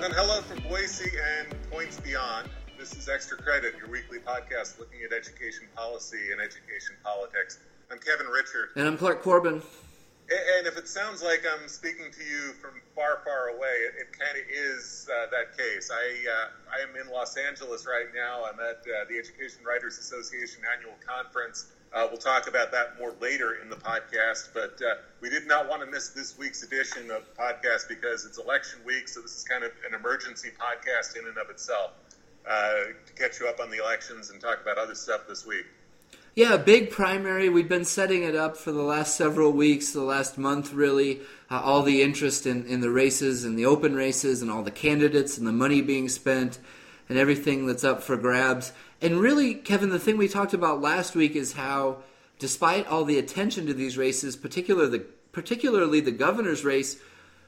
And hello from Boise and points beyond. This is Extra Credit, your weekly podcast looking at education policy and education politics. I'm Kevin Richert. And I'm Clark Corbin. And if it sounds like I'm speaking to you from far, far away, it, it kind of is uh, that case. I, uh, I am in Los Angeles right now. I'm at uh, the Education Writers Association annual conference. Uh, we'll talk about that more later in the podcast, but uh, we did not want to miss this week's edition of the podcast because it's election week, so this is kind of an emergency podcast in and of itself uh, to catch you up on the elections and talk about other stuff this week. Yeah, big primary. We've been setting it up for the last several weeks, the last month really. Uh, all the interest in, in the races and the open races and all the candidates and the money being spent and everything that's up for grabs. And really, Kevin, the thing we talked about last week is how, despite all the attention to these races, particularly the, particularly the governor's race,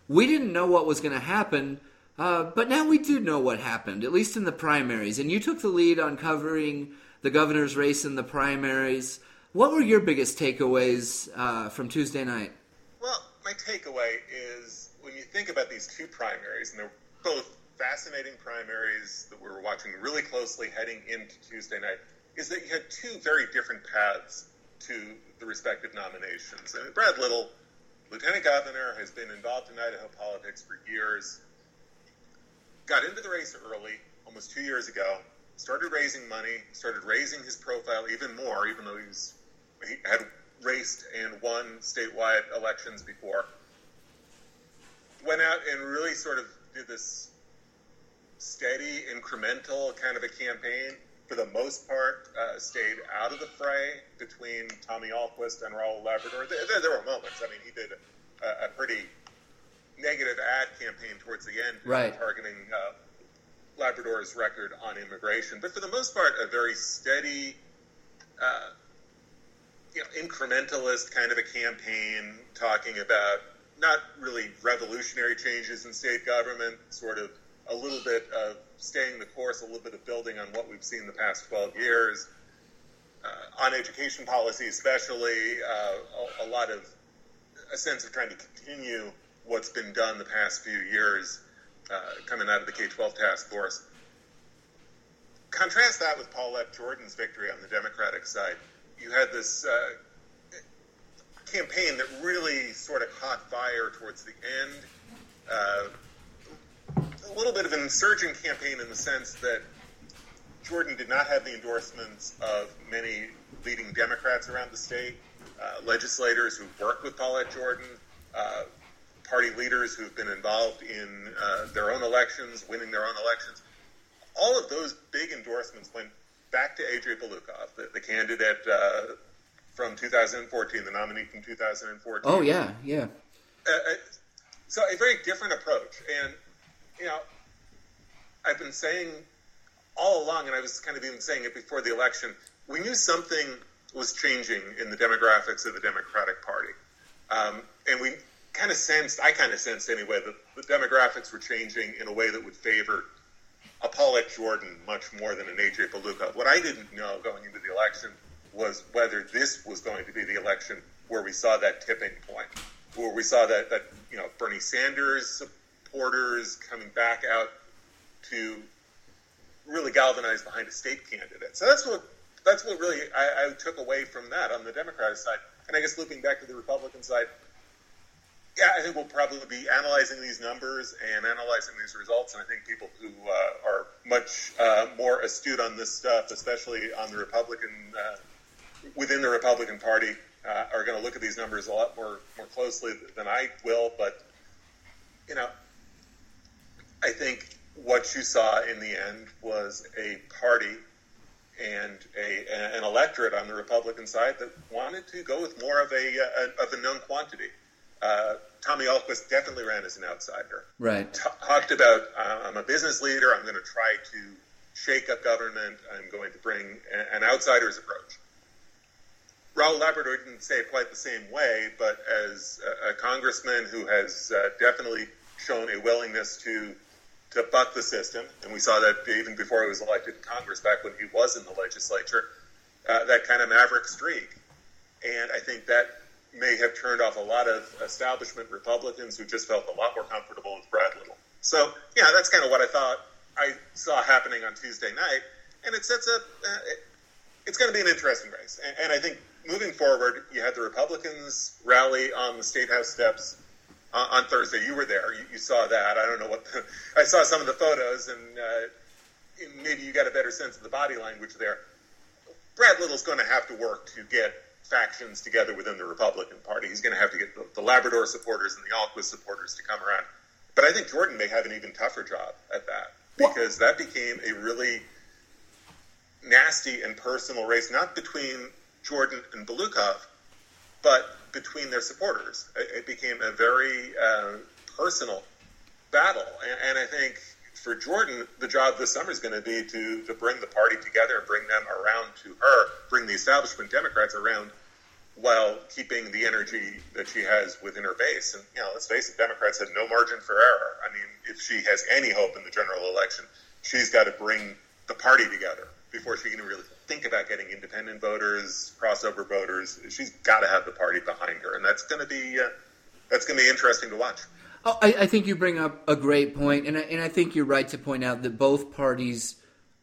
we didn't know what was going to happen. Uh, but now we do know what happened, at least in the primaries. And you took the lead on covering the governor's race in the primaries. What were your biggest takeaways uh, from Tuesday night? Well, my takeaway is when you think about these two primaries, and they're both fascinating primaries that we were watching really closely heading into Tuesday night, is that you had two very different paths to the respective nominations. Brad Little, lieutenant governor, has been involved in Idaho politics for years. Got into the race early, almost two years ago, started raising money, started raising his profile even more, even though he's, he had raced and won statewide elections before. Went out and really sort of did this steady, incremental kind of a campaign. For the most part, uh, stayed out of the fray between Tommy Ahlquist and Raul Labrador. There, there were moments. I mean, he did a, a, pretty negative ad campaign towards the end, right. targeting uh, Labrador's record on immigration, but for the most part, a very steady, uh, you know, incrementalist kind of a campaign talking about not really revolutionary changes in state government, sort of a little bit of staying the course, a little bit of building on what we've seen the past 12 years. Uh, on education policy, especially, uh, a, a lot of a sense of trying to continue what's been done the past few years uh, coming out of the K 12 task force. Contrast that with Paulette Jordan's victory on the Democratic side. You had this uh, campaign that really sort of caught fire towards the end. A little bit of an insurgent campaign in the sense that Jordan did not have the endorsements of many leading Democrats around the state, uh, legislators who worked with Paulette Jordan, uh, party leaders who've been involved in uh, their own elections, winning their own elections. All of those big endorsements went back to Adrian Balukoff, the, the candidate uh, from 2014, the nominee from 2014. Oh yeah, yeah. Uh, uh, so a very different approach, and you know, I've been saying all along, and I was kind of even saying it before the election. We knew something was changing in the demographics of the Democratic Party, um, and we kind of sensed, I kind of sensed anyway, that the demographics were changing in a way that would favor a Paulette Jordan much more than an AJ Balukoff. What I didn't know going into the election was whether this was going to be the election where we saw that tipping point, where we saw that, that you know Bernie Sanders supporters coming back out to really galvanize behind a state candidate. So that's what that's what really I, I took away from that on the Democratic side. And I guess looping back to the Republican side, yeah, I think we'll probably be analyzing these numbers and analyzing these results, and I think people who uh, are much uh, more astute on this stuff, especially on the Republican uh, within the Republican Party, uh, are going to look at these numbers a lot more more closely than I will. But you know, I think what you saw in the end was a party and a, an electorate on the Republican side that wanted to go with more of a, a of a known quantity. Uh, Tommy Ahlquist definitely ran as an outsider. Right. T- talked about uh, I'm a business leader. I'm going to try to shake up government. I'm going to bring an outsider's approach. Raul Labrador didn't say it quite the same way, but as a, a congressman who has uh, definitely shown a willingness to to buck the system, and we saw that even before he was elected to Congress, back when he was in the legislature, uh, that kind of maverick streak. And I think that may have turned off a lot of establishment Republicans who just felt a lot more comfortable with Brad Little. So yeah, that's kind of what I thought I saw happening on Tuesday night, and it sets up. Uh, it, it's going to be an interesting race, and, and, I think moving forward, you had the Republicans rally on the state house steps uh, on Thursday. You were there. You, you, saw that. I don't know what the, I saw some of the photos, and uh, maybe you got a better sense of the body language there. Brad Little's going to have to work to get factions together within the Republican Party. He's going to have to get the, the Labrador supporters and the Ahlquist supporters to come around. But I think Jordan may have an even tougher job at that because that became a really nasty and personal race, not between Jordan and Balukoff, but between their supporters. It, became a very uh, personal battle, and, and, I think for Jordan, the job this summer is going to be to to bring the party together and bring them around to her, bring the establishment Democrats around, while keeping the energy that she has within her base. And you know, let's face it, Democrats have no margin for error. I mean, if she has any hope in the general election, she's got to bring the party together before she can really think about getting independent voters, crossover voters. She's got to have the party behind her, and that's going to be uh, that's going to be interesting to watch. Oh, I, I, think you bring up a great point, and I, and I think you're right to point out that both parties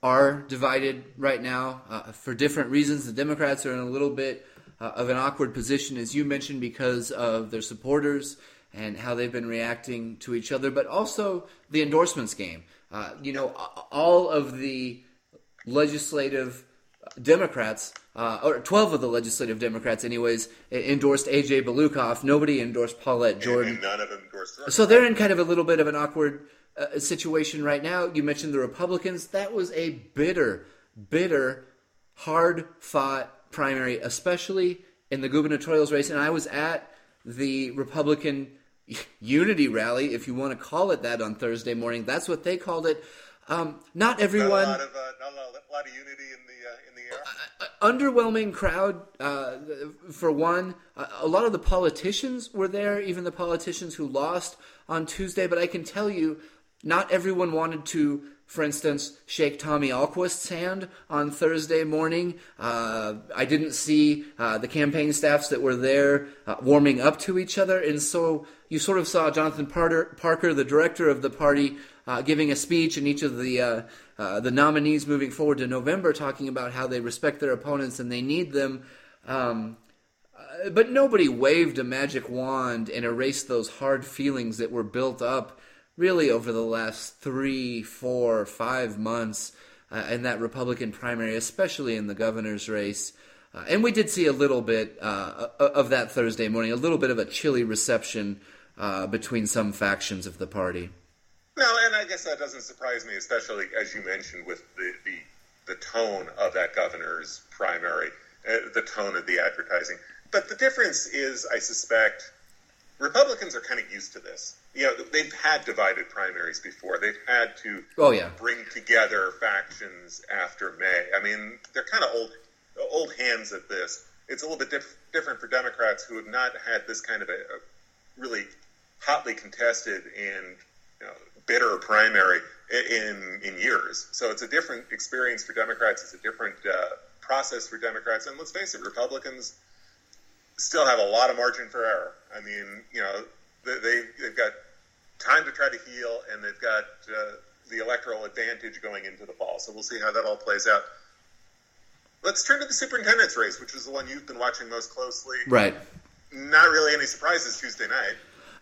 are divided right now uh, for different reasons. The Democrats are in a little bit uh, of an awkward position, as you mentioned, because of their supporters and how they've been reacting to each other, but also the endorsements game. Uh, you know, all of the legislative Democrats, uh, or 12 of the legislative Democrats, anyways, endorsed A.J. Balukoff. Nobody endorsed Paulette Jordan. And none of them endorsed So they're in kind of a little bit of an awkward uh, situation right now. You mentioned the Republicans. That was a bitter, bitter, hard fought primary, especially in the gubernatorial race. And I was at the Republican unity rally, if you want to call it that, on Thursday morning. That's what they called it. Um, not everyone. Not a lot of, uh, not a lot of unity in underwhelming crowd uh, for one. a lot of the politicians were there, even the politicians who lost on Tuesday. But I can tell you, not everyone wanted to for instance, shake Tommy Ahlquist's hand on Thursday morning. Uh, I didn't see uh, the campaign staffs that were there uh, warming up to each other, and so you sort of saw Jonathan Parker, the director of the party, uh, giving a speech, and each of the uh, uh, the nominees moving forward to November talking about how they respect their opponents and they need them. Um, but nobody waved a magic wand and erased those hard feelings that were built up really over the last three, four, five months uh, in that Republican primary, especially in the governor's race. Uh, and we did see a little bit uh, of that Thursday morning, a little bit of a chilly reception uh, between some factions of the party. No, and I guess that doesn't surprise me, especially as you mentioned with the, the, the tone of that governor's primary, uh, the tone of the advertising. But the difference is, I suspect, Republicans are kind of used to this. You know, they've had divided primaries before. They've had to oh, yeah. bring together factions after May. I mean, they're kind of old old hands at this. It's a little bit diff- different for Democrats who have not had this kind of a, a really hotly contested and you know, bitter primary in in years. So it's a different experience for Democrats. It's a different uh, process for Democrats. And let's face it, Republicans still have a lot of margin for error. I mean, you know, they, they've got time to try to heal, and they've got uh, the electoral advantage going into the fall. So we'll see how that all plays out. Let's turn to the superintendent's race, which is the one you've been watching most closely. Right. Not really any surprises Tuesday night.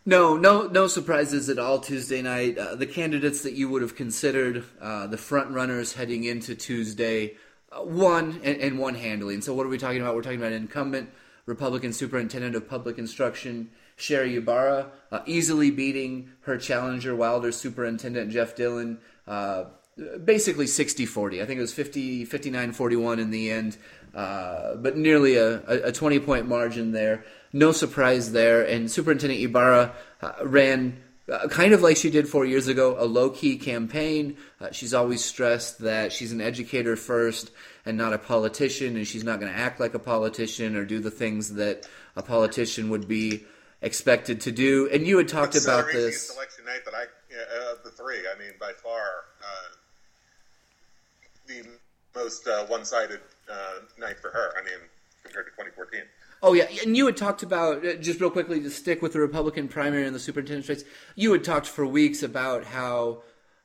No, no, no surprises at all. Tuesday night, uh, the candidates that you would have considered uh, the front runners heading into Tuesday, uh, one and, and one handily. And so, what are we talking about? We're talking about incumbent Republican Superintendent of Public Instruction Sherri Ybarra, uh, easily beating her challenger Wilder Superintendent Jeff Dillon. Basically 60-40. I think it was 50, 59-41 in the end, uh, but nearly a, a 20-point margin there. No surprise there. And Superintendent Ybarra uh, ran uh, kind of like she did four years ago, a low key campaign. Uh, she's always stressed that she's an educator first and not a politician, and she's not going to act like a politician or do the things that a politician would be expected to do. And you had talked about this. Election night that I, uh, of the three, I mean, by far the most uh, one sided uh, night for her. I mean, compared to 2014. Oh yeah, and you had talked about uh, just real quickly to stick with the Republican primary and the superintendent's race. You had talked for weeks about how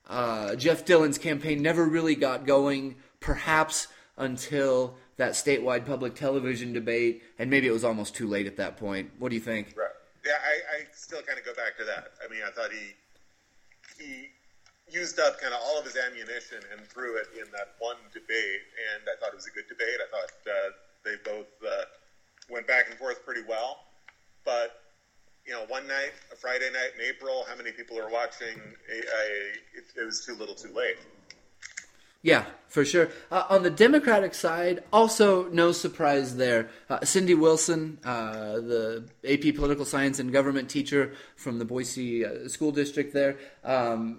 uh, Jeff Dillon's campaign never really got going, perhaps until that statewide public television debate, and maybe it was almost too late at that point. What do you think? Right. Yeah, I, I still kind of go back to that. I mean, I thought he used up kind of all of his ammunition and threw it in that one debate, and I thought it was a good debate. I thought uh, they both uh, went back and forth pretty well. But you know, one night, a Friday night in April, how many people are watching? It, it was too little, too late. Yeah, for sure. Uh, on the Democratic side, also no surprise there. Uh, Cindy Wilson, uh, the AP Political Science and Government teacher from the Boise uh, School District there, um,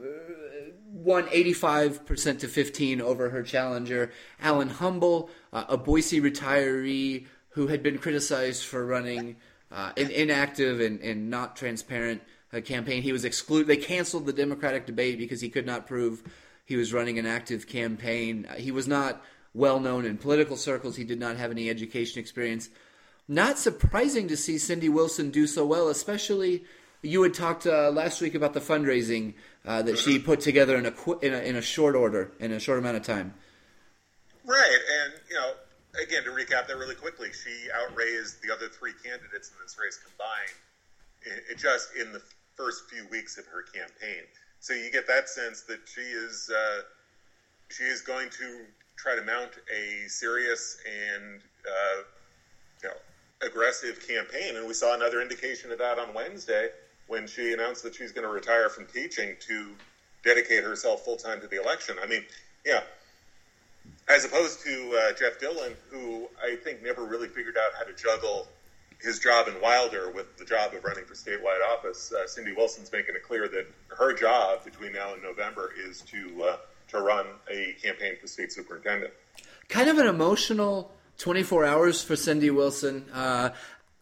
won 85% to 15 over her challenger, Alan Humble, uh, a Boise retiree who had been criticized for running uh, an inactive and, and not transparent campaign. He was excluded. They canceled the Democratic debate because he could not prove – he was running an active campaign. He was not well known in political circles. He did not have any education experience. Not surprising to see Cindy Wilson do so well, especially you had talked uh, last week about the fundraising uh, that she put together in a, in a, in a short order, in a short amount of time. Right, and you know, again to recap that really quickly, she outraised the other three candidates in this race combined, it just in the first few weeks of her campaign. So you get that sense that she is uh, she is going to try to mount a serious and uh, you know aggressive campaign, and we saw another indication of that on Wednesday when she announced that she's going to retire from teaching to dedicate herself full time to the election. I mean, yeah. As opposed to uh, Jeff Dillon, who I think never really figured out how to juggle his job in Wilder with the job of running for statewide office, uh, Cindy Wilson's making it clear that her job between now and November is to uh, to run a campaign for state superintendent. Kind of an emotional 24 hours for Cindy Wilson. Uh,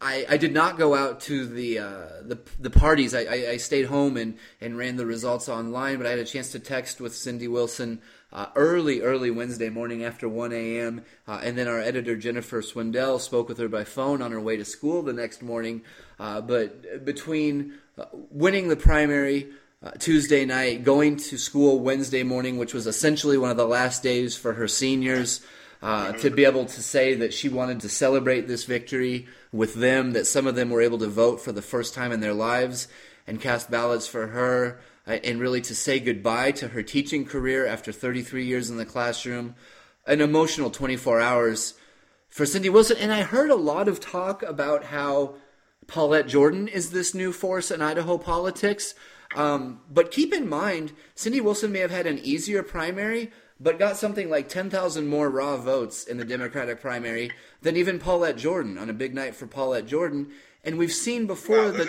I, I, did not go out to the uh, the, the parties. I, I, I, stayed home and, and ran the results online, but I had a chance to text with Cindy Wilson uh, early, early Wednesday morning after 1 a.m. Uh, and then our editor, Jennifer Swindell, spoke with her by phone on her way to school the next morning. Uh, but between uh, winning the primary uh, Tuesday night, going to school Wednesday morning, which was essentially one of the last days for her seniors, uh, to be able to say that she wanted to celebrate this victory with them, that some of them were able to vote for the first time in their lives and cast ballots for her uh, and really to say goodbye to her teaching career after 33 years in the classroom. An emotional 24 hours for Cindy Wilson. And I heard a lot of talk about how Paulette Jordan is this new force in Idaho politics. Um, but keep in mind, Cindy Wilson may have had an easier primary, but got something like 10,000 more raw votes in the Democratic primary than even Paulette Jordan on a big night for Paulette Jordan. And we've seen before wow, that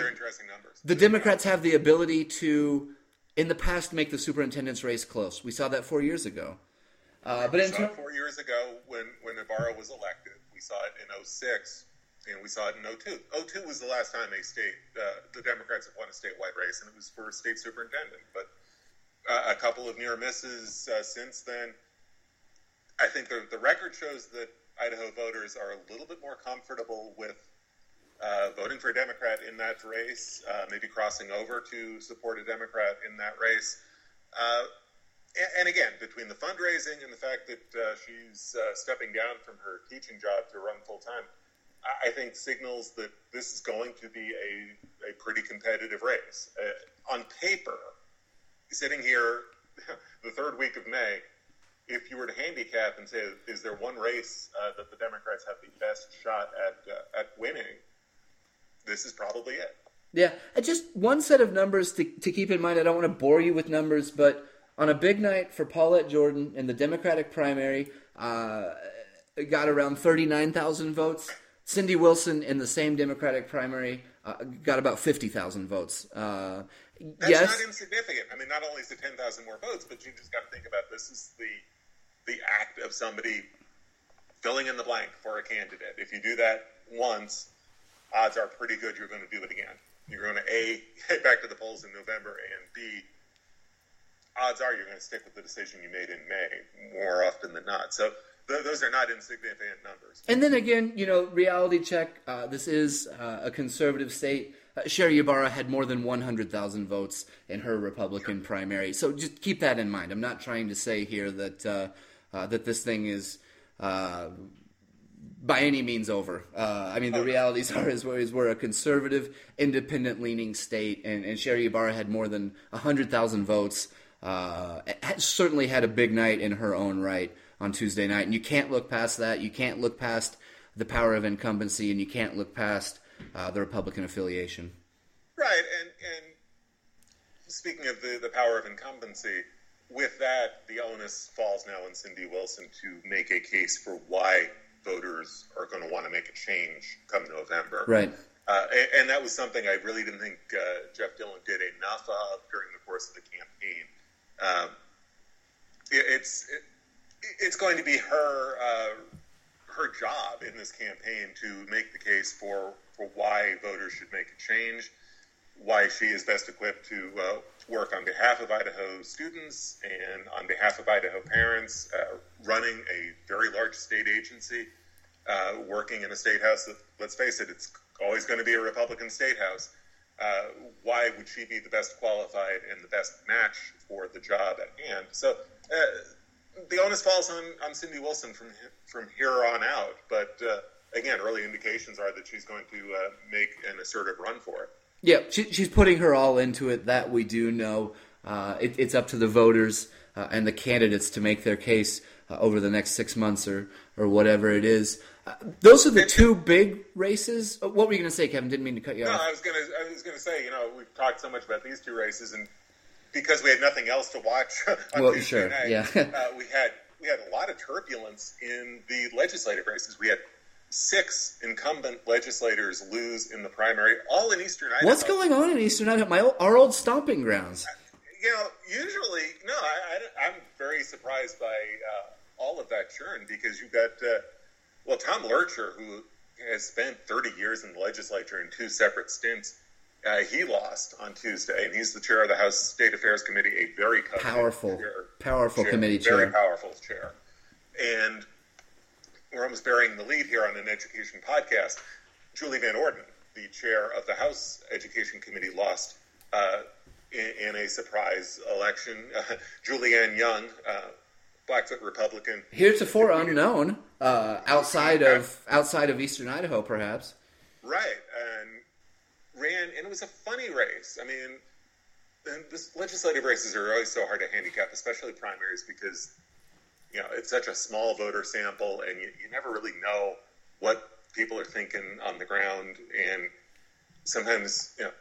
the Democrats have the ability to in the past make the superintendent's race close. We saw that four years ago. Uh, but we saw it four years ago when, when Ybarra was elected. We saw it in 06, and we saw it in 02. 02 was the last time a state, uh, the Democrats have won a statewide race, and it was for a state superintendent. But a couple of near misses uh, since then. I think the, the record shows that Idaho voters are a little bit more comfortable with uh, voting for a Democrat in that race, uh, maybe crossing over to support a Democrat in that race. Uh, and, and, again, between the fundraising and the fact that uh, she's stepping down from her teaching job to run full time, I, I think signals that this is going to be a, a pretty competitive race. On paper, sitting here the third week of May, if you were to handicap and say, is there one race that the Democrats have the best shot at at winning? this is probably it. Yeah, just one set of numbers to, to keep in mind. I don't want to bore you with numbers, but on a big night for Paulette Jordan in the Democratic primary, uh, got around 39,000 votes. Cindy Wilson in the same Democratic primary uh, got about 50,000 votes. Uh, That's yes. not insignificant. I mean, not only is it 10,000 more votes, but you just got to think about this is the the act of somebody filling in the blank for a candidate. If you do that once, odds are pretty good you're going to do it again. You're going to A, head back to the polls in November, and B, odds are you're going to stick with the decision you made in May more often than not. So those are not insignificant numbers. And then again, you know, reality check. Uh, this is uh, a conservative state. Uh, Sherri Ybarra had more than 100,000 votes in her Republican primary. So just keep that in mind. I'm not trying to say here that uh, uh, that this thing is uh, by any means over. Uh, I mean, the realities are is, is we're a conservative, independent-leaning state, and, and Sherri Ybarra had more than 100,000 votes. Uh, certainly had a big night in her own right on Tuesday night, and you can't look past that. You can't look past the power of incumbency, and you can't look past uh, the Republican affiliation. Right, and and speaking of the, the power of incumbency, with that, the onus falls now on Cindy Wilson to make a case for why voters are going to want to make a change come November. Right. Uh, and, and, that was something I really didn't think uh, Jeff Dillon did enough of during the course of the campaign. Um, it, it's it, it's going to be her uh, her job in this campaign to make the case for for why voters should make a change, why she is best equipped to uh, work on behalf of Idaho students and on behalf of Idaho parents, uh, running a very large state agency, uh, working in a state house that, let's face it, it's always going to be a Republican state house. Uh, why would she be the best qualified and the best match for the job at hand? So uh, the onus falls on, on Cindy Wilson from from here on out. But uh, again, early indications are that she's going to uh, make an assertive run for it. Yeah, she, she's putting her all into it. That we do know. Uh, it, it's up to the voters uh, and the candidates to make their case uh, over the next six months or or whatever it is. Uh, those are the two big races. What were you going to say, Kevin? Didn't mean to cut you no, off. No, I was going to. I was going to say, you know, we've talked so much about these two races, and because we had nothing else to watch on well, Tuesday sure, night, yeah. uh, we had we had a lot of turbulence in the legislative races. We had six incumbent legislators lose in the primary, all in Eastern Idaho. What's going on in Eastern Idaho? My our old stomping grounds. You know, usually, no, I, am very surprised by uh, all of that churn because you've got, uh, well, Tom Loertscher, who has spent 30 years in the legislature in two separate stints. Uh, he lost on Tuesday, and he's the chair of the House State Affairs Committee, a very powerful, chair, powerful chair, committee very chair, very powerful chair. And we're almost burying the lead here on an education podcast. Julie Van Orden, the chair of the House Education Committee, lost uh, in, in, a surprise election. Uh, Julianne Young, uh, Blackfoot Republican, heretofore unknown uh, outside of outside of Eastern Idaho, perhaps. Right, and ran, and it was a funny race. I mean, legislative races are always so hard to handicap, especially primaries, because you know, it's such a small voter sample, and you, you never really know what people are thinking on the ground. And sometimes, you know,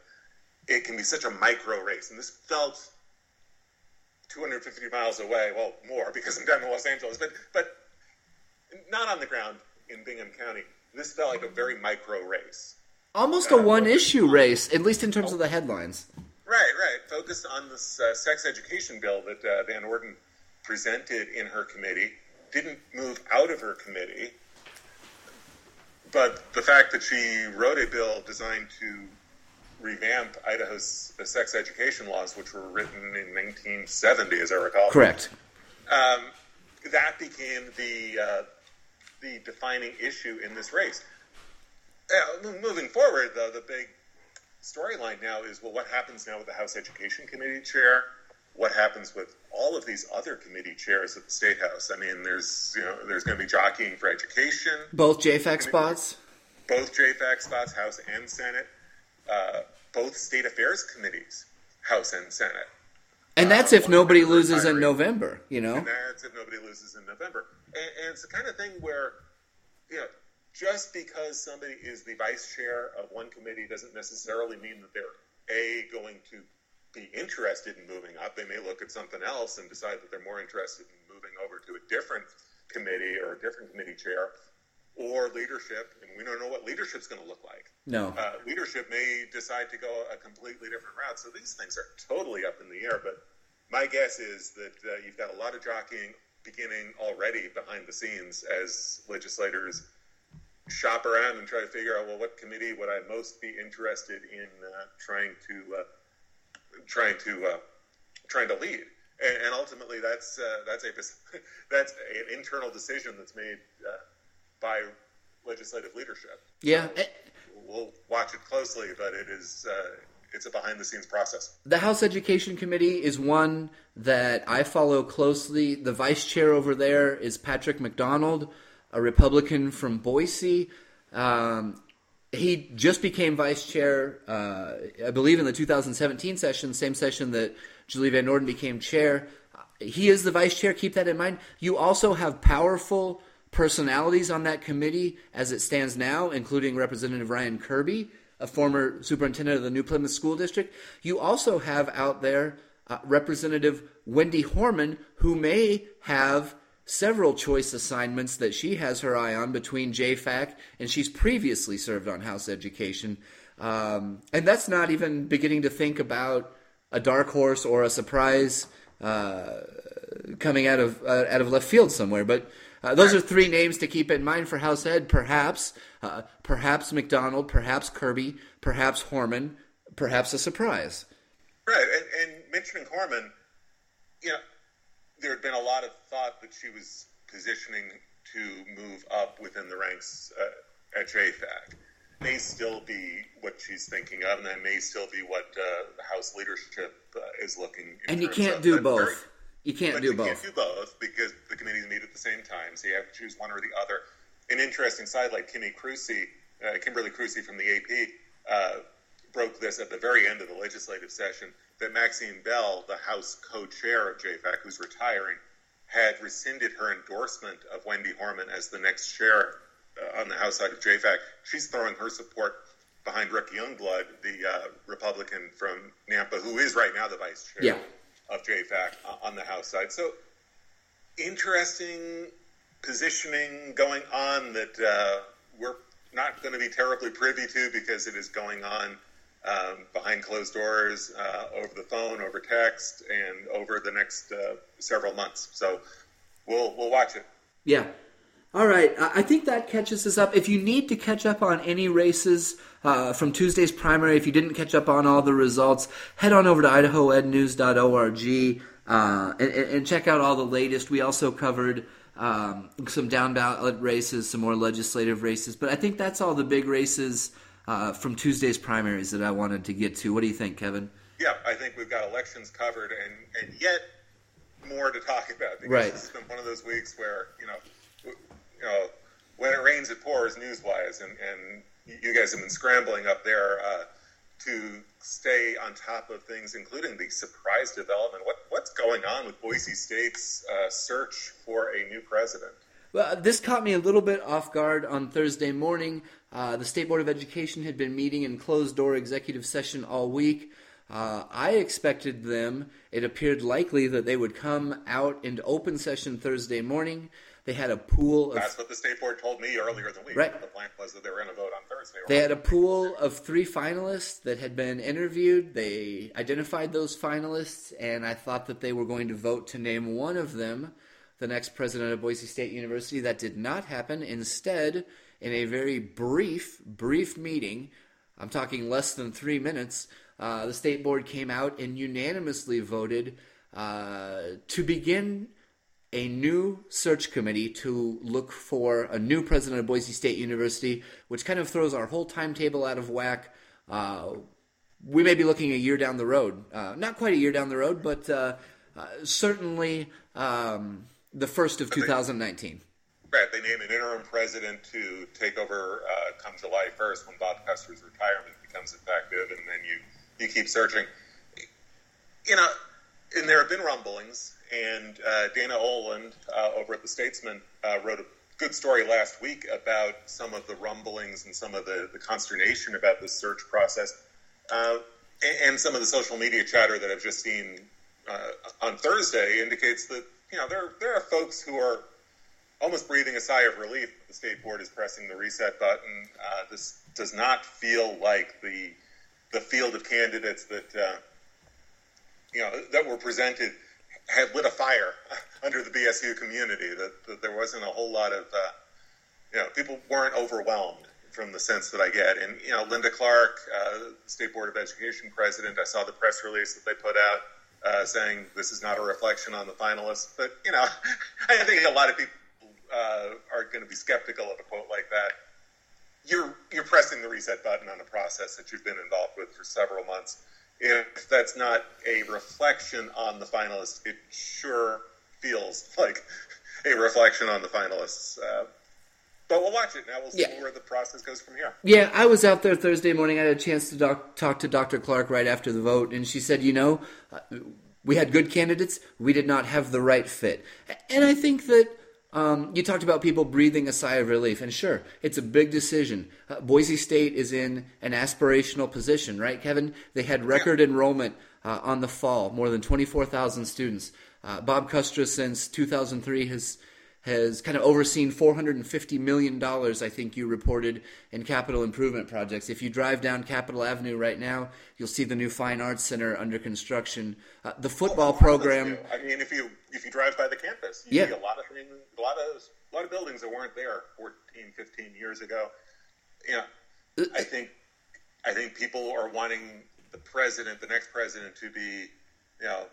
it can be such a micro race. And this felt 250 miles away, well, more because I'm down in Los Angeles, but but not on the ground in Bingham County. This felt like a very micro race. Almost uh, a one-issue race, at least in terms of the headlines. Right, right. Focused on this uh, sex education bill that uh, Van Orden presented in her committee, didn't move out of her committee. But the fact that she wrote a bill designed to revamp Idaho's sex education laws, which were written in 1970, as I recall. Correct. Um, that became the uh, the defining issue in this race. Uh, moving forward, though, the big storyline now is well, what happens now with the House Education Committee chair? what happens with all of these other committee chairs at the state house. I mean, there's you know there's going to be jockeying for education, both JFAC spots, both JFAC spots, House and Senate, uh, both state affairs committees, House and Senate. And that's uh, if nobody loses in November, you know. And that's if nobody loses in November. And, and it's the kind of thing where, you know, just because somebody is the vice chair of one committee doesn't necessarily mean that they're a going to be interested in moving up. They may look at something else and decide that they're more interested in moving over to a different committee or a different committee chair or leadership. And we don't know what leadership's going to look like. No. Uh, leadership may decide to go a completely different route. So these things are totally up in the air. But my guess is that uh, you've got a lot of jockeying beginning already behind the scenes as legislators shop around and try to figure out well, what committee would I most be interested in uh, trying to uh, trying to uh, trying to lead. and, and ultimately that's uh, that's a that's an internal decision that's made uh, by legislative leadership. Yeah, so we'll watch it closely, but it is uh, it's a behind the scenes process. The House Education Committee is one that I follow closely. The vice chair over there is Patrick McDonald, a Republican from Boise. Um, he just became vice chair, uh, I believe, in the 2017 session, same session that Julie Van Orden became chair. He is the vice chair. Keep that in mind. You also have powerful personalities on that committee as it stands now, including Representative Ryan Kerby, a former superintendent of the New Plymouth School District. You also have out there uh, Representative Wendy Horman, who may have several choice assignments that she has her eye on between JFAC and she's previously served on House Education. Um, and that's not even beginning to think about a dark horse or a surprise uh, coming out of uh, out of left field somewhere. But uh, those are three names to keep in mind for House Ed. Perhaps, uh, perhaps McDonald, perhaps Kerby, perhaps Horman, perhaps a surprise. Right, and, and mentioning Horman, you know, there had been a lot of thought that she was positioning to move up within the ranks uh, at JFAC. May still be what she's thinking of, and that may still be what uh, the House leadership uh, is looking. and you can't do both. Very, you can't do you both. Can't do both because the committees meet at the same time, so you have to choose one or the other. An interesting side, like Kimmy Kruesi, uh, Kimberly Kruesi from the AP, uh, broke this at the very end of the legislative session that Maxine Bell, the House co-chair of JFAC, who's retiring, had rescinded her endorsement of Wendy Horman as the next chair uh, on the House side of JFAC. She's throwing her support behind Rick Youngblood, the uh, Republican from Nampa, who is right now the vice chair yeah. of JFAC uh, on the House side. So interesting positioning going on that uh, we're not going to be terribly privy to because it is going on um, behind closed doors, uh, over the phone, over text, and over the next uh, several months. So we'll we'll watch it. Yeah. All right. I think that catches us up. If you need to catch up on any races uh, from Tuesday's primary, if you didn't catch up on all the results, head on over to idahoednews.org uh, and, and check out all the latest. We also covered um, some down ballot races, some more legislative races, but I think that's all the big races uh, from Tuesday's primaries that I wanted to get to. What do you think, Kevin? Yeah, I think we've got elections covered, and and yet more to talk about because right. this has been one of those weeks where you know, you know, when it rains, it pours news-wise, and and you guys have been scrambling up there uh, to stay on top of things, including the surprise development. What what's going on with Boise State's uh, search for a new president? Well, this caught me a little bit off guard on Thursday morning. Uh, the State Board of Education had been meeting in closed door executive session all week. Uh, I expected them, it appeared likely that they would come out into open session Thursday morning. They had a pool of. That's what the State Board told me earlier the week. Right. The plan was that they were going to vote on Thursday. They had a pool of three finalists that had been interviewed. They identified those finalists, and I thought that they were going to vote to name one of them the next president of Boise State University. That did not happen. Instead, in a very brief, brief meeting, I'm talking less than three minutes, uh, the state board came out and unanimously voted uh, to begin a new search committee to look for a new president of Boise State University, which kind of throws our whole timetable out of whack. Uh, we may be looking a year down the road. Uh, not quite a year down the road, but uh, uh, certainly um, the first of 2019. Right, they name an interim president to take over uh, come July 1st when Bob Kustra's retirement becomes effective, and then you, you keep searching. You know, and there have been rumblings, and uh, Dana Oland uh, over at The Statesman uh, wrote a good story last week about some of the rumblings and some of the, the consternation about this search process, uh, and, and, some of the social media chatter that I've just seen uh, on Thursday indicates that, you know, there, there are folks who are almost breathing a sigh of relief the state board is pressing the reset button. Uh, this does not feel like the the field of candidates that uh, you know that were presented had lit a fire under the BSU community. That, that there wasn't a whole lot of uh, you know people weren't overwhelmed from the sense that I get. And you know, Linda Clark, uh, State Board of Education president, I saw the press release that they put out. Uh, saying this is not a reflection on the finalists. But you know, I think a lot of people uh, are going to be skeptical of a quote like that. You're you're pressing the reset button on a process that you've been involved with for several months. If that's not a reflection on the finalists, it sure feels like a reflection on the finalists. Uh, but we'll watch it now. We'll see yeah. where the process goes from here. Yeah, I was out there Thursday morning. I had a chance to doc- talk to Dr. Clark right after the vote, and she said, you know, uh, we had good candidates. We did not have the right fit. And I think that um, you talked about people breathing a sigh of relief, and sure, it's a big decision. Uh, Boise State is in an aspirational position, right, Kevin? They had record yeah. enrollment uh, on the fall, more than 24,000 students. Uh, Bob Kustra, since 2003, has has kind of overseen $450 million, I think you reported, in capital improvement projects. If you drive down Capitol Avenue right now, you'll see the new Fine Arts Center under construction. Uh, the football program. I mean, if you if you drive by the campus, you yeah. see a lot of things, a lot of a lot of buildings that weren't there 14, 15 years ago. Yeah, uh, I think I think people are wanting the president, the next president, to be, you know,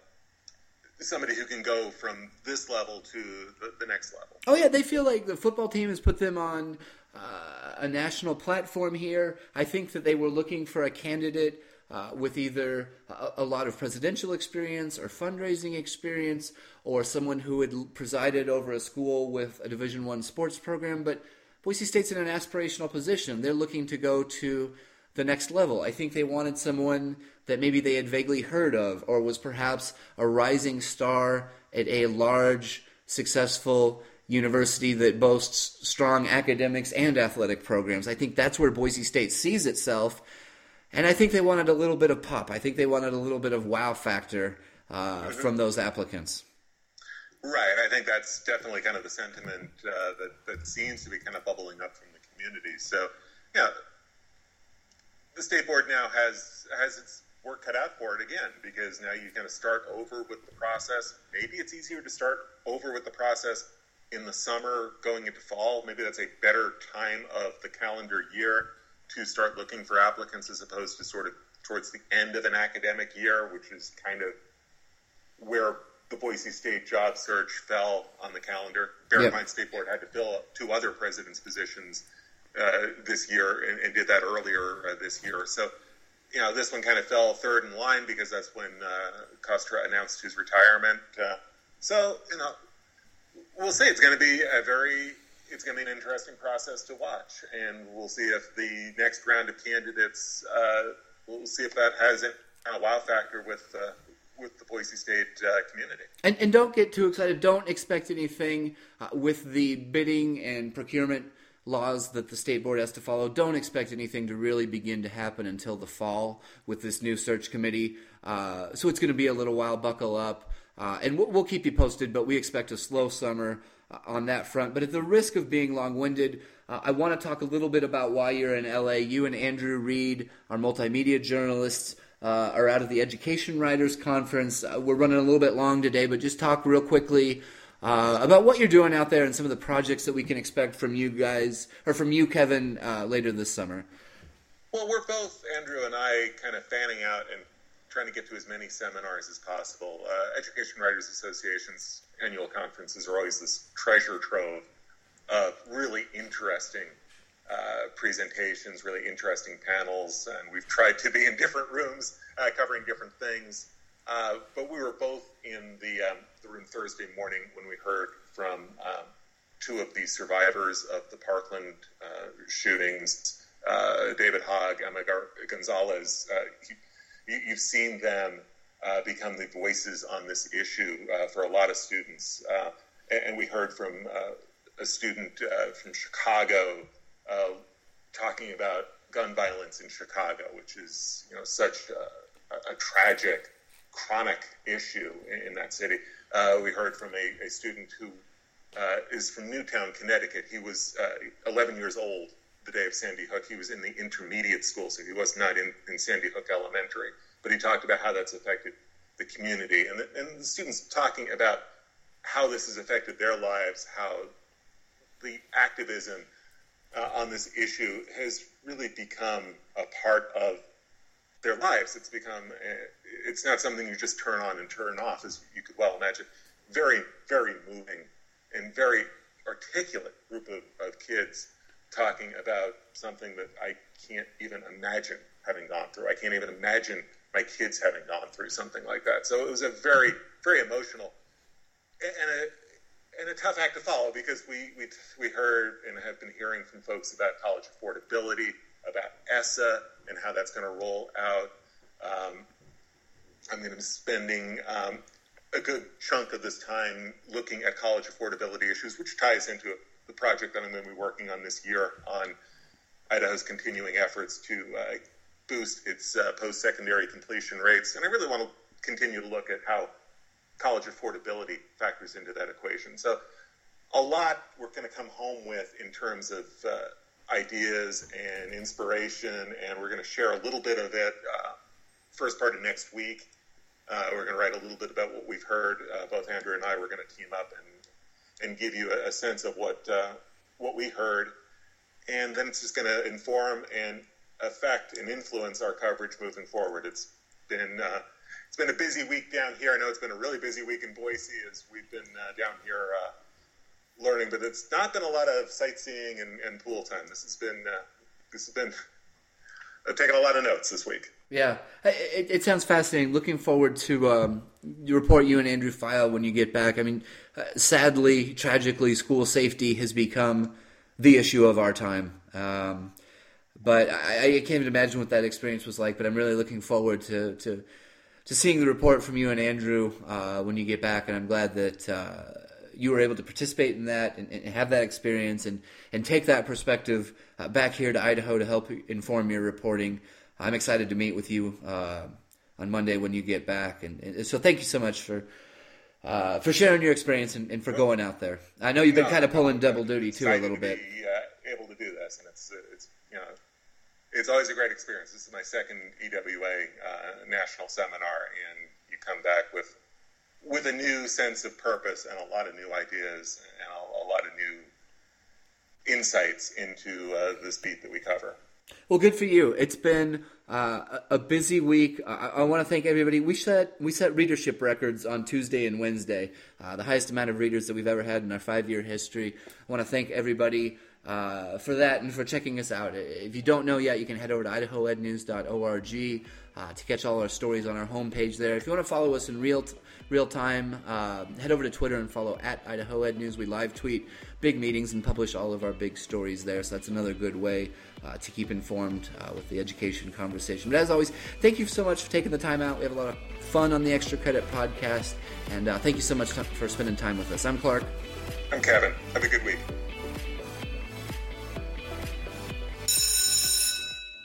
somebody who can go from this level to the, the, next level. Oh yeah, they feel like the football team has put them on uh, a national platform here. I think that they were looking for a candidate uh, with either a, a, lot of presidential experience or fundraising experience, or someone who had presided over a school with a Division One sports program. But Boise State's in an aspirational position. They're looking to go to the next level. I think they wanted someone that maybe they had vaguely heard of or was perhaps a rising star at a large, successful university that boasts strong academics and athletic programs. I think that's where Boise State sees itself. And I think they wanted a little bit of pop. I think they wanted a little bit of wow factor uh, mm-hmm. from those applicants. Right. I think that's definitely kind of the sentiment uh, that, that seems to be kind of bubbling up from the community. So, yeah, the state board now has has its work cut out for it again because now you kind of start over with the process. Maybe it's easier to start over with the process in the summer going into fall. Maybe that's a better time of the calendar year to start looking for applicants as opposed to sort of towards the end of an academic year, which is kind of where the Boise State job search fell on the calendar. Bear in mind, State Board had to fill two other president's positions uh, this year and, and, did that earlier uh, this year. So, you know, this one kind of fell third in line because that's when uh, Kustra announced his retirement. Uh, so, you know, we'll see. It's going to be a very, it's going to be an interesting process to watch, and we'll see if the next round of candidates, uh, we'll see if that has a kind of wow factor with uh, with the Boise State uh, community. And, and don't get too excited. Don't expect anything uh, with the bidding and procurement laws that the state board has to follow. Don't expect anything to really begin to happen until the fall with this new search committee. Uh, so it's going to be a little while. Buckle up. Uh, and we'll, we'll, keep you posted, but we expect a slow summer uh, on that front. But at the risk of being long winded, uh, I want to talk a little bit about why you're in LA. You and Andrew Reed, our multimedia journalists, uh, are out of the Education Writers Conference. We're running a little bit long today, but just talk real quickly uh, about what you're doing out there and some of the projects that we can expect from you guys or from you, Kevin, uh, later this summer. Well, we're both Andrew and I kind of fanning out and trying to get to as many seminars as possible. Uh, Education Writers Association's annual conferences are always this treasure trove of really interesting uh, presentations, really interesting panels, and we've tried to be in different rooms uh, covering different things. Uh, but we were both in the, um, the room Thursday morning when we heard from um, two of the survivors of the Parkland uh, shootings, uh, David Hogg, Emma Gar- Gonzalez. Uh, you, you've seen them uh, become the voices on this issue for a lot of students. And, and, we heard from a student from Chicago talking about gun violence in Chicago, which is you know such a, a tragic chronic issue in, in that city. Uh, we heard from a, a student who uh, is from Newtown, Connecticut. He was uh, 11 years old the day of Sandy Hook. He was in the intermediate school, so he was not in, in Sandy Hook Elementary. But he talked about how that's affected the community. And the, and the students talking about how this has affected their lives, how the activism uh, on this issue has really become a part of their lives. It's become, eh, it's not something you just turn on and turn off, as you could well imagine. Very, very moving and very articulate group of, of kids talking about something that I can't even imagine having gone through. I can't even imagine my kids having gone through something like that. So it was a very, very emotional and a, and a tough act to follow because we, we, we heard and have been hearing from folks about college affordability, about ESSA, and how that's going to roll out. Um, I'm going to be spending um, a good chunk of this time looking at college affordability issues, which ties into the project that I'm going to be working on this year on Idaho's continuing efforts to uh, boost its uh, post secondary completion rates. And I really want to continue to look at how college affordability factors into that equation. So, a lot we're going to come home with in terms of uh, ideas and inspiration, and we're going to share a little bit of it uh, first part of next week. Uh, we're going to write a little bit about what we've heard. Uh, both Andrew and I were going to team up and and give you a, a sense of what uh, what we heard, and then it's just going to inform and affect and influence our coverage moving forward. It's been uh, it's been a busy week down here. I know it's been a really busy week in Boise as we've been uh, down here learning, but it's not been a lot of sightseeing and, and pool time. This has been uh, this has been I've taken a lot of notes this week. Yeah, it, it sounds fascinating. Looking forward to um, the report you and Andrew file when you get back. I mean, uh, sadly, tragically, school safety has become the issue of our time. Um, but I, I, can't even imagine what that experience was like. But I'm really looking forward to to, to seeing the report from you and Andrew uh, when you get back, and I'm glad that. Uh, you were able to participate in that and, and, have that experience and, and take that perspective uh, back here to Idaho to help inform your reporting. I'm excited to meet with you uh, on Monday when you get back, and, and, so thank you so much for uh, for sharing your experience and, and, for going out there. I know you've been kind of pulling double duty too a little bit. Be, uh, able to do this, and it's it's you know it's always a great experience. This is my second EWA uh, national seminar, and you come back with with a new sense of purpose and a lot of new ideas and a, lot of new insights into uh, this beat that we cover. Well, good for you. It's been uh, a busy week. I, I want to thank everybody. We set we set readership records on Tuesday and Wednesday, uh, the highest amount of readers that we've ever had in our five year history. I want to thank everybody uh, for that and for checking us out. If you don't know yet, you can head over to idahoednews.org uh, to catch all our stories on our homepage there. If you want to follow us in real t- real time, uh, head over to Twitter and follow at Idaho Ed News. We live tweet big meetings and publish all of our big stories there. So that's another good way uh, to keep informed uh, with the education conversation. But as always, thank you so much for taking the time out. We have a lot of fun on the Extra Credit podcast, and uh, thank you so much for spending time with us. I'm Clark. I'm Kevin. Have a good week.